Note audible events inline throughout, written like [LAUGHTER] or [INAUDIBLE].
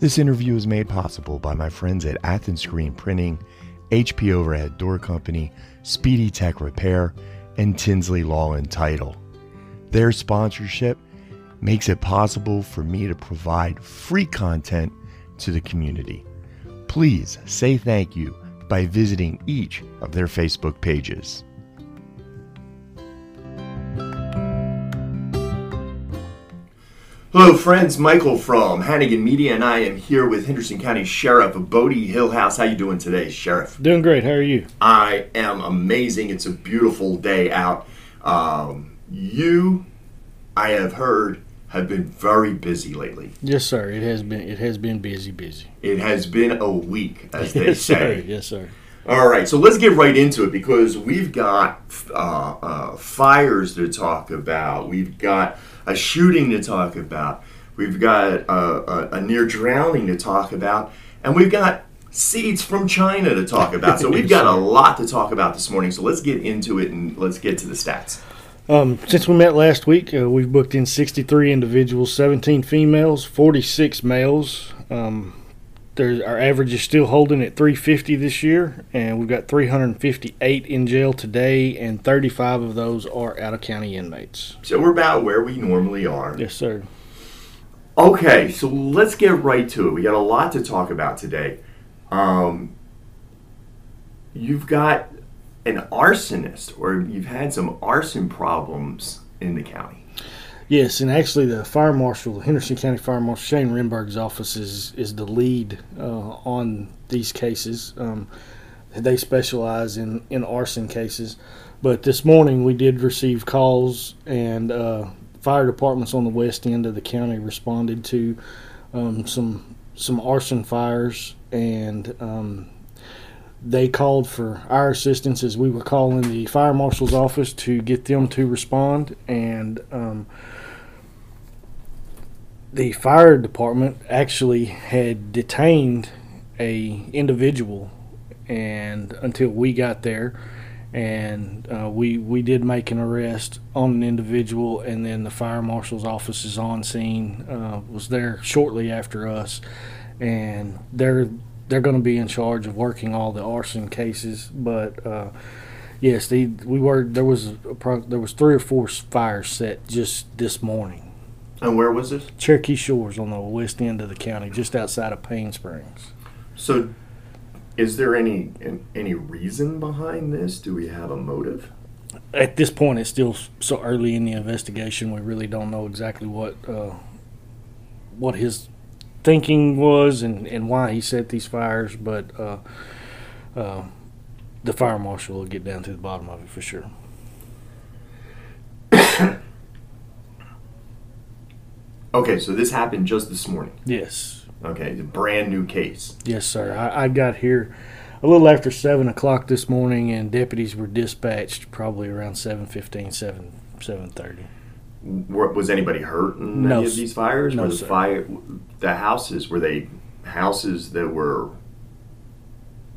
This interview is made possible by my friends at Athens Screen Printing, HP Overhead Door Company, Speedy Tech Repair, and Tinsley Law and Title. Their sponsorship makes it possible for me to provide free content to the community. Please say thank you by visiting each of their Facebook pages. Hello, friends. Michael from Hannigan Media, and I am here with Henderson County Sheriff Botie Hillhouse. How you doing today, Sheriff? Doing great. How are you? I am amazing. It's a beautiful day out. Um, you, I have heard, have been very busy lately. Yes, sir. It has been. It has been busy, busy. It has been a week, as they yes, say. sir. Yes, sir. All right, so let's get right into it because we've got uh, uh, fires to talk about. We've got a shooting to talk about. We've got a, a, a near drowning to talk about. And we've got seeds from China to talk about. So we've got a [LAUGHS] lot to talk about this morning. So let's get into it and let's get to the stats. Um, since we met last week, uh, we've booked in 63 individuals, 17 females, 46 males. Um, there's, our average is still holding at 350 this year, and we've got 358 in jail today, and 35 of those are out of county inmates. So we're about where we normally are. Yes, sir. Okay, so let's get right to it. We got a lot to talk about today. Um, you've got an arsonist, or you've had some arson problems in the county. Yes, and actually, the fire marshal, the Henderson County Fire Marshal Shane Renberg's office is is the lead uh, on these cases. Um, they specialize in in arson cases, but this morning we did receive calls, and uh, fire departments on the west end of the county responded to um, some some arson fires, and um, they called for our assistance as we were calling the fire marshal's office to get them to respond, and um, the fire department actually had detained a individual and until we got there and uh, we we did make an arrest on an individual and then the fire marshal's office is on scene uh, was there shortly after us and they're they're going to be in charge of working all the arson cases but uh, yes we were there was a, there was three or four fires set just this morning And where was this? Cherokee Shores on the west end of the county, just outside of Payne Springs. So, is there any any reason behind this? Do we have a motive? At this point, it's still so early in the investigation. We really don't know exactly what uh, what his thinking was and, and why he set these fires, but uh, uh, the fire marshal will get down to the bottom of it for sure. Okay, so this happened just this morning. Yes, Okay, it's a brand new case. yes, sir. I, I got here a little after seven o'clock this morning, and deputies were dispatched probably around seven fifteen, seven seven thirty. Were, was anybody hurt in No, any of these fires? no, sir. fire the houses were they houses that were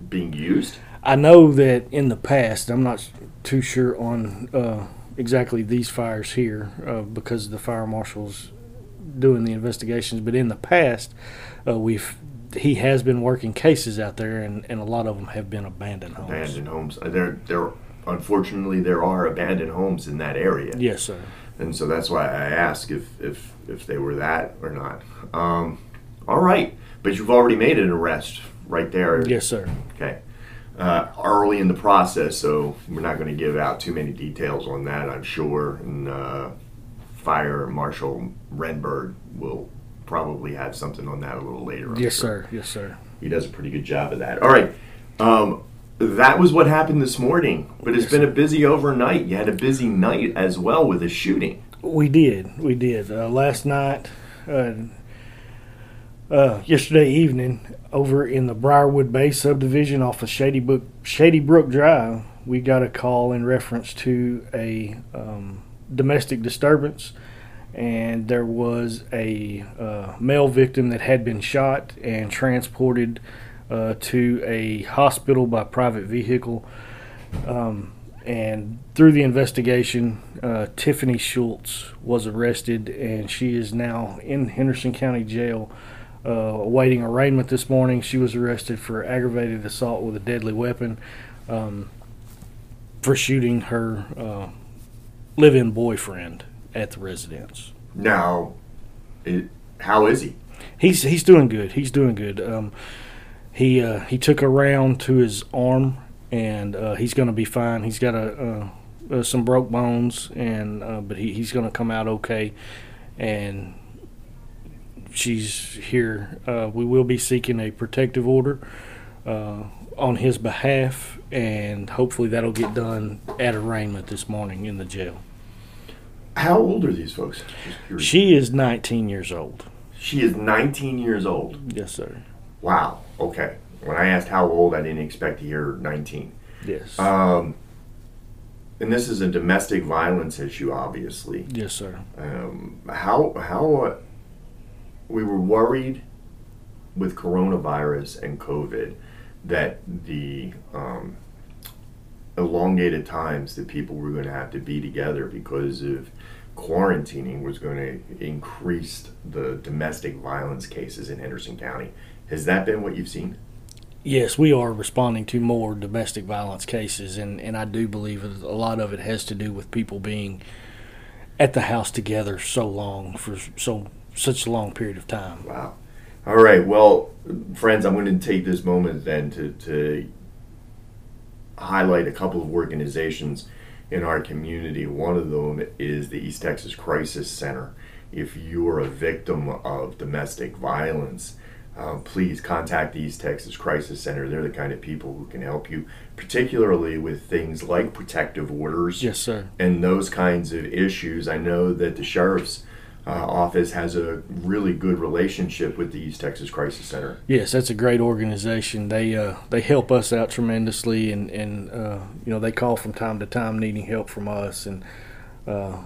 being used? I know that in the past, I'm not too sure on uh, exactly these fires here uh, because the fire marshal's doing the investigations. But in the past, uh, we've he has been working cases out there, and, and a lot of them have been abandoned homes. Abandoned homes. Uh, There, there. Unfortunately, there are abandoned homes in that area, Yes, sir. and so that's why I ask if if if they were that or not. Um, all right, but you've already made an arrest right there. Yes, sir. Okay. Uh, early in the process, so we're not going to give out too many details on that, I'm sure. And uh, Fire Marshal Renberg will probably have something on that a little later. I'm Yes, sure. sir. Yes, sir. He does a pretty good job of that. All right. Um, that was what happened this morning, but it's been a busy overnight. You had a busy night as well with a shooting. We did. We did. Uh, last night, uh, uh, yesterday evening, over in the Brierwood Bay subdivision off of Shady Brook, Shady Brook Drive, we got a call in reference to a um, domestic disturbance. And there was a uh, male victim that had been shot and transported uh, to a hospital by private vehicle. Um, and through the investigation, uh, Tiffany Schultz was arrested, and she is now in Henderson County Jail uh, awaiting arraignment this morning. She was arrested for aggravated assault with a deadly weapon um, for shooting her uh, live-in boyfriend at the residence. Now, it, how is he? He's he's doing good. He's doing good. Um, he uh, he took a round to his arm, and uh, he's going to be fine. He's got a uh, uh, some broke bones, and uh, but he, he's going to come out okay. And she's here. Uh, we will be seeking a protective order uh, on his behalf, and hopefully that'll get done at arraignment this morning in the jail. How old are these folks? She is 19 years old. She is 19 years old. Yes, sir. Wow. Okay. When I asked how old, I didn't expect to hear 19. Yes. Um, and this is a domestic violence issue, obviously. yes, sir. Um, how how uh, we were worried with coronavirus and COVID that the um, elongated times that people were going to have to be together because of quarantining was going to increase the domestic violence cases in Henderson County. Has that been what you've seen? Yes, we are responding to more domestic violence cases, and, and I do believe a lot of it has to do with people being at the house together so long for so such a long period of time. Wow. All right. Well, friends, I'm going to take this moment then to, to highlight a couple of organizations in our community. One of them is the East Texas Crisis Center. If you're a victim of domestic violence, um, please contact the East Texas Crisis Center. They're the kind of people who can help you, particularly with things like protective orders Yes, sir. and those kinds of issues. I know that the sheriff's uh, office has a really good relationship with the East Texas Crisis Center. Yes, that's a great organization. They uh, they help us out tremendously, and and uh, you know they call from time to time needing help from us, and uh,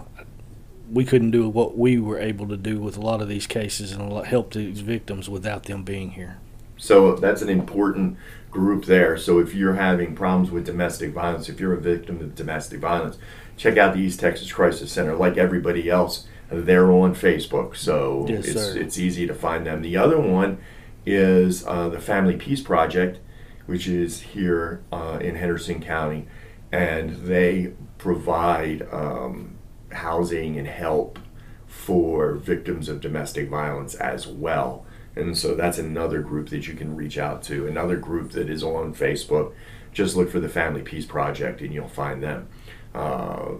we couldn't do what we were able to do with a lot of these cases and help these victims without them being here. So that's an important group there. So if you're having problems with domestic violence, if you're a victim of domestic violence, check out the East Texas Crisis Center. Like everybody else, they're on Facebook, so Yes, it's sir. it's easy to find them. The other one is uh, the Family Peace Project, which is here uh, in Henderson County, and they provide um, housing and help for victims of domestic violence as well. And so that's another group that you can reach out to. Another group that is on Facebook. Just look for the Family Peace Project and you'll find them. Uh,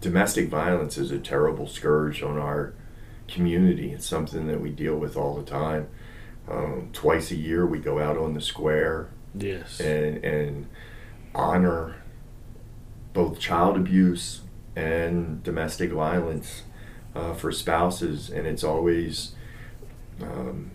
domestic violence is a terrible scourge on our community. It's something that we deal with all the time. Um, twice a year, we go out on the square Yes. and and honor both child abuse and domestic violence uh, for spouses, and it's always um,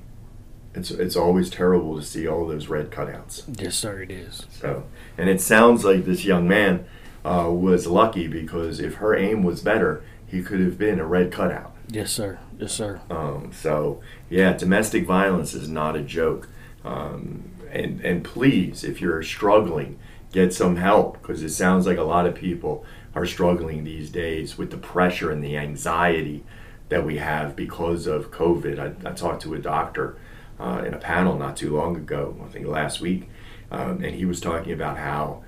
it's it's always terrible to see all those red cutouts. Yes, sir. It is. So, and it sounds like this young man uh, was lucky because if her aim was better, he could have been a red cutout. Yes, sir. Yes, sir. Um, so yeah, domestic violence is not a joke. Um, and and please, if you're struggling, get some help because it sounds like a lot of people are struggling these days with the pressure and the anxiety that we have because of COVID. I, I talked to a doctor uh, in a panel not too long ago, I think last week, um, and he was talking about how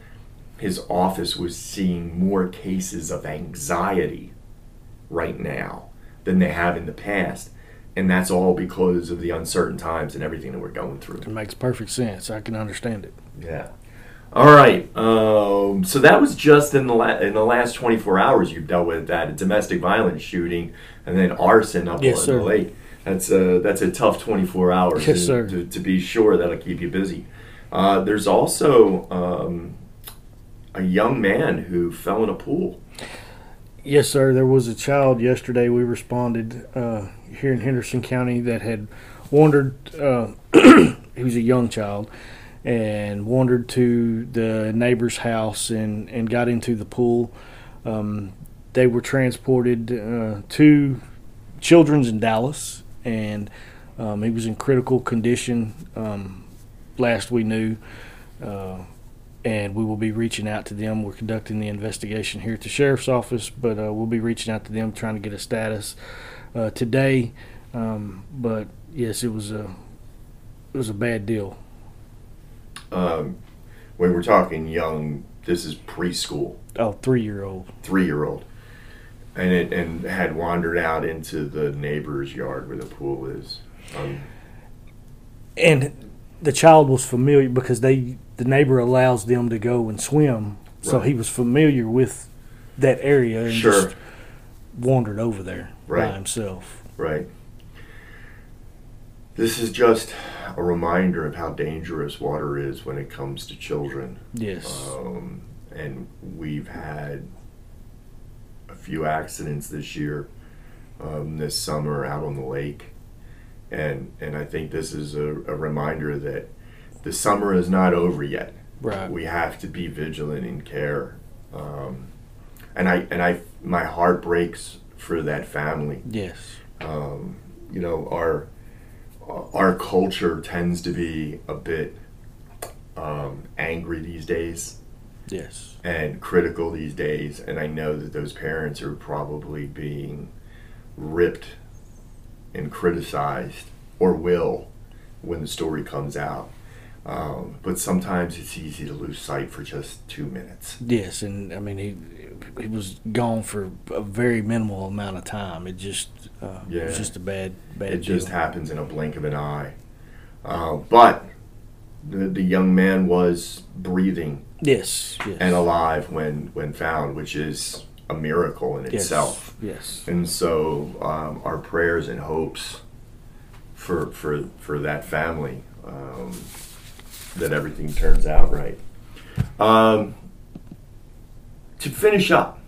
his office was seeing more cases of anxiety right now than they have in the past. And that's all because of the uncertain times and everything that we're going through. It makes perfect sense. I can understand it. Yeah. All right. Um, so that was just in the la- in the last 24 hours you've dealt with that domestic violence shooting and then arson up Yes, on sir. the lake. That's a that's a tough 24 hours. Yes, to, sir. To, to be sure that'll keep you busy. Uh, there's also um, a young man who fell in a pool. Yes, sir. There was a child yesterday. We responded uh, here in Henderson County that had wandered. Uh, [CLEARS THROAT] he was a young child and wandered to the neighbor's house and, and got into the pool. Um, they were transported uh, to Children's in Dallas, and um, he was in critical condition. Um, last we knew. Uh, and we will be reaching out to them. We're conducting the investigation here at the sheriff's office, but uh, we'll be reaching out to them trying to get a status uh, today. Um, but yes, it was a it was a bad deal. Um, when we're talking young, this is preschool, Oh, three year old. three year old, and it and had wandered out into the neighbor's yard where the pool is. Um, and the child was familiar because they the neighbor allows them to go and swim, so Right. he was familiar with that area and Sure. just wandered over there Right. by himself. Right. This is just a reminder of how dangerous water is when it comes to children. Yes, Um, and we've had a few accidents this year, um, this summer out on the lake. And, and I think this is a, a reminder that the summer is not over yet. right. We have to be vigilant and care. Um, and I and I my heart breaks for that family yes, um, you know our our culture tends to be a bit um, angry these days yes, and critical these days and i know that those parents are probably being ripped and criticized or will when the story comes out um, but sometimes it's easy to lose sight for just two minutes yes. And I mean, he he was gone for a very minimal amount of time. It just uh, it Yeah. was just a bad bad it deal. just happens in a blink of an eye uh, but the, the young man was breathing yes, yes, and alive when when found, which is a miracle in yes, itself. Yes, And so, um, our prayers and hopes for for for that family um, that everything turns out right. Um, to finish up,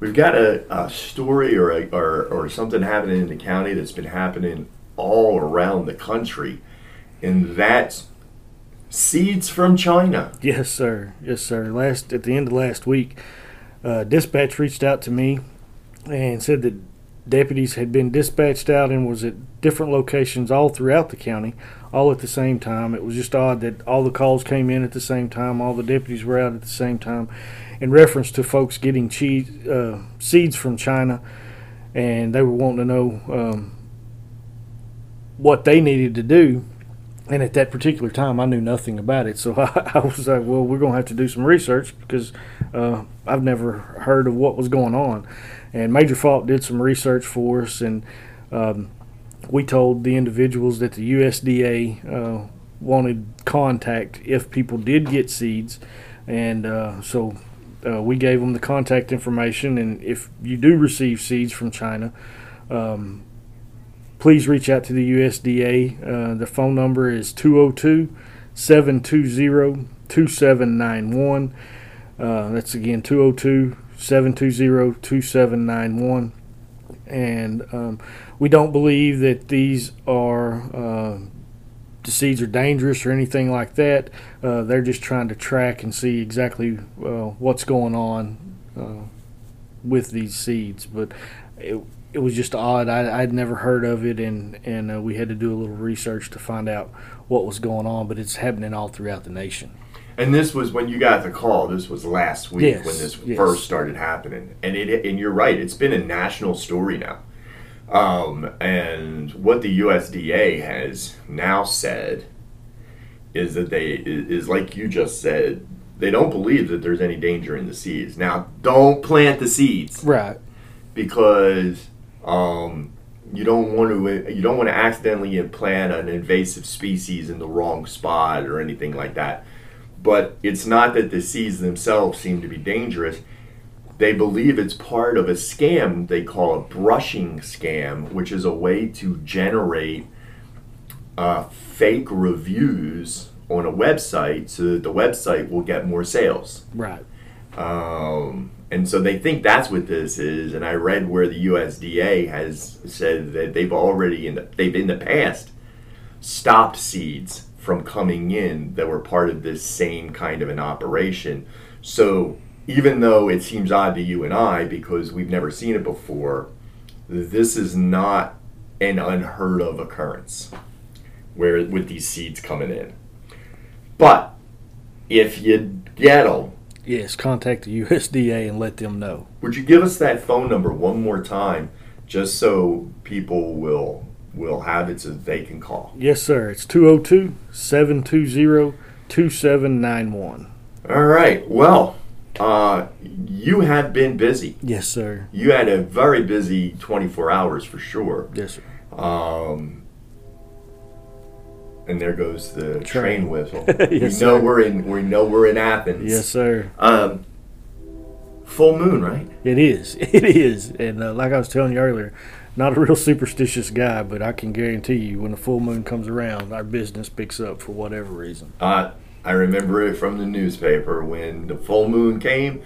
we've got a, a story or, a, or or something happening in the county that's been happening all around the country, and that's seeds from China. Yes, sir. Yes, sir. Last at the end of last week, uh, dispatch reached out to me and said that deputies had been dispatched out and was at different locations all throughout the county, all at the same time. It was just odd that all the calls came in at the same time, all the deputies were out at the same time, in reference to folks getting cheese, uh, seeds from China, and they were wanting to know um, what they needed to do and at that particular time, I knew nothing about it. So I, [LAUGHS] I was like, well, we're going to have to do some research because uh, I've never heard of what was going on. And Major Fault did some research for us, and um, we told the individuals that the USDA uh, wanted contact if people did get seeds. And uh, so uh, we gave them the contact information. And if you do receive seeds from China, um, please reach out to the USDA. Uh, the phone number is 202 720 2791. That's again 202 720 2791. And um, we don't believe that these are. Uh, the seeds are dangerous or anything like that. Uh, they're just trying to track and see exactly uh, what's going on uh, with these seeds. But it, it was just odd. I, I'd never heard of it, and and uh, we had to do a little research to find out what was going on. But it's happening all throughout the nation. And this was when you got the call. This was last week Yes, when this yes. first started happening. And it and you're right. It's been a national story now. Um, and what the USDA has now said is that they is like you just said. They don't believe that there's any danger in the seeds. Now, don't plant the seeds Right. because um, you don't want to you don't want to accidentally implant an invasive species in the wrong spot or anything like that. But it's not that the seeds themselves seem to be dangerous. They believe it's part of a scam they call a brushing scam, which is a way to generate uh, fake reviews on a website so that the website will get more sales. Right. Um, and so they think that's what this is. And I read where the USDA has said that they've already in the, they've in the past stopped seeds from coming in that were part of this same kind of an operation. So even though it seems odd to you and I because we've never seen it before, this is not an unheard of occurrence where with these seeds coming in. But if you get them, Yes. Contact the USDA and let them know. would you give us that phone number one more time just so people will we'll have it so that they can call. Yes, sir. It's 202 720 2791. All right. Well, uh, you have been busy. Yes, sir. You had a very busy 24 hours for sure. Yes, sir. Um, and there goes the train, Train. whistle. [LAUGHS] Yes, we know sir. we're in. We know we're in Athens. Yes, sir. Um, full moon, right? It is. [LAUGHS] It is. And uh, like I was telling you earlier, not a [LAUGHS] real superstitious guy, but I can guarantee you when the full moon comes around, our business picks up for whatever reason. Uh, I remember it from the newspaper when the full moon came.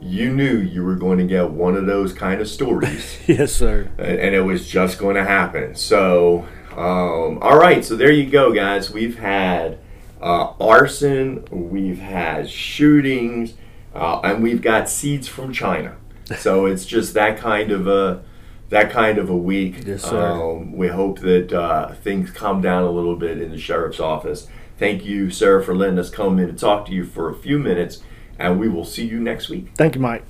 You knew you were going to get one of those kind of stories. [LAUGHS] Yes, sir. and and it was just going to happen. So, um, all right, so there you go, guys. We've had uh, arson, we've had shootings, uh, and we've got seeds from China. [LAUGHS] So it's just that kind of a that kind of a week. Yes, sir. Um, we hope that uh, things calm down a little bit in the sheriff's office. Thank you, sir, for letting us come in and talk to you for a few minutes, and we will see you next week. Thank you, Mike.